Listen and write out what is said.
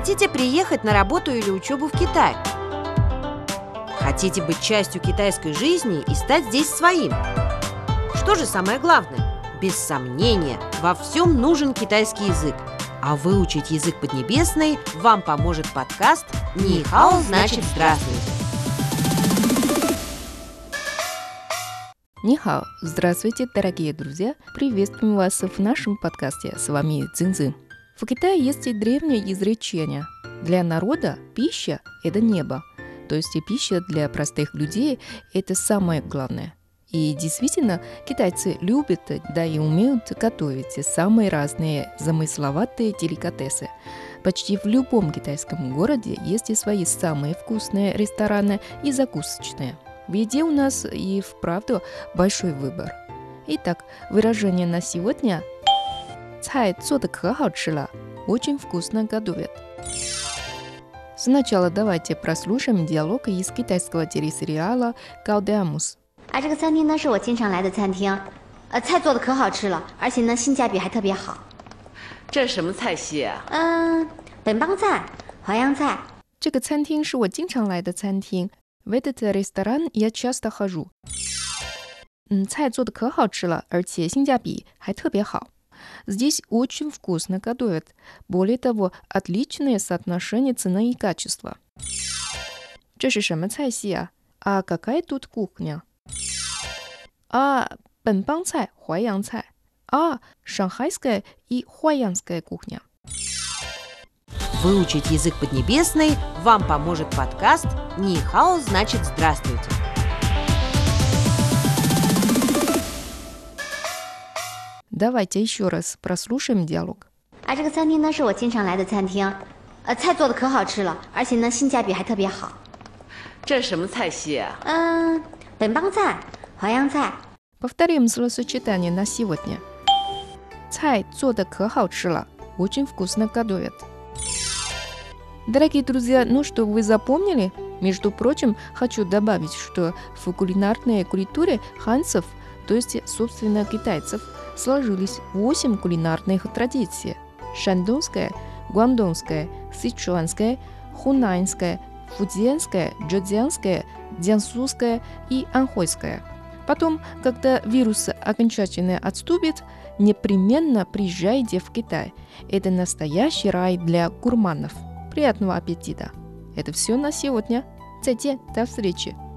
Хотите приехать на работу или учебу в Китай? Хотите быть частью китайской жизни и стать здесь своим? Что же самое главное? Без сомнения, во всем нужен китайский язык. А выучить язык поднебесный вам поможет подкаст «Нихао значит здравствуйте». Нихао! Здравствуйте, дорогие друзья! Приветствуем вас в нашем подкасте. С вами Цинцин. В Китае есть и древнее изречение. Для народа пища – это небо. То есть и пища для простых людей – это самое главное. И действительно, китайцы любят, да и умеют готовить самые разные замысловатые деликатесы. Почти в любом китайском городе есть и свои самые вкусные рестораны и закусочные. В еде у нас и вправду большой выбор. Итак, выражение на сегодня 菜做的可好吃了，очень вкусно готовят. Сначала давайте прослушаем диалог из китайского телесериала «Гаудеамус». 啊，这个餐厅呢是我经常来的餐厅，呃，菜做的可好吃了，而且呢性价比还特别好。这是什么菜系啊？嗯，本帮菜、淮扬菜。这个餐厅是我经常来的餐厅。В этот ресторан я часто хожу。嗯，菜做的可好吃了，而且性价比还特别好。 Здесь очень вкусно готовят. Более того, отличное соотношение цены и качества. 这是什么菜系啊？啊，какая тут кухня？а 本帮菜、淮扬菜а шанхайская и хуаянская кухня. Выучить язык поднебесный вам поможет подкаст «Нихао значит здравствуйте». Давайте еще раз прослушаем диалог. 啊，这个餐厅呢是我经常来的餐厅，呃，菜做的可好吃了，而且呢性价比还特别好。这是什么菜系啊？嗯，本帮菜、淮扬菜。 Повторим словосочетание на сегодня. 菜做的可好吃了，очень вкусно готовят. Дорогие друзья, ну что, вы запомнили? Между прочим, хочу добавить, что в кулинарной культуре ханцев, то есть, собственно, китайцев, сложились 8 кулинарных традиций. Шандунская, гуандонская, сычуанская, хунаньская, фудзенская, джодзянская, дзянсузская и анхойская. Потом, когда вирус окончательно отступит, непременно приезжайте в Китай. Это настоящий рай для гурманов. Приятного аппетита! Это все на сегодня. 再见, до встречи!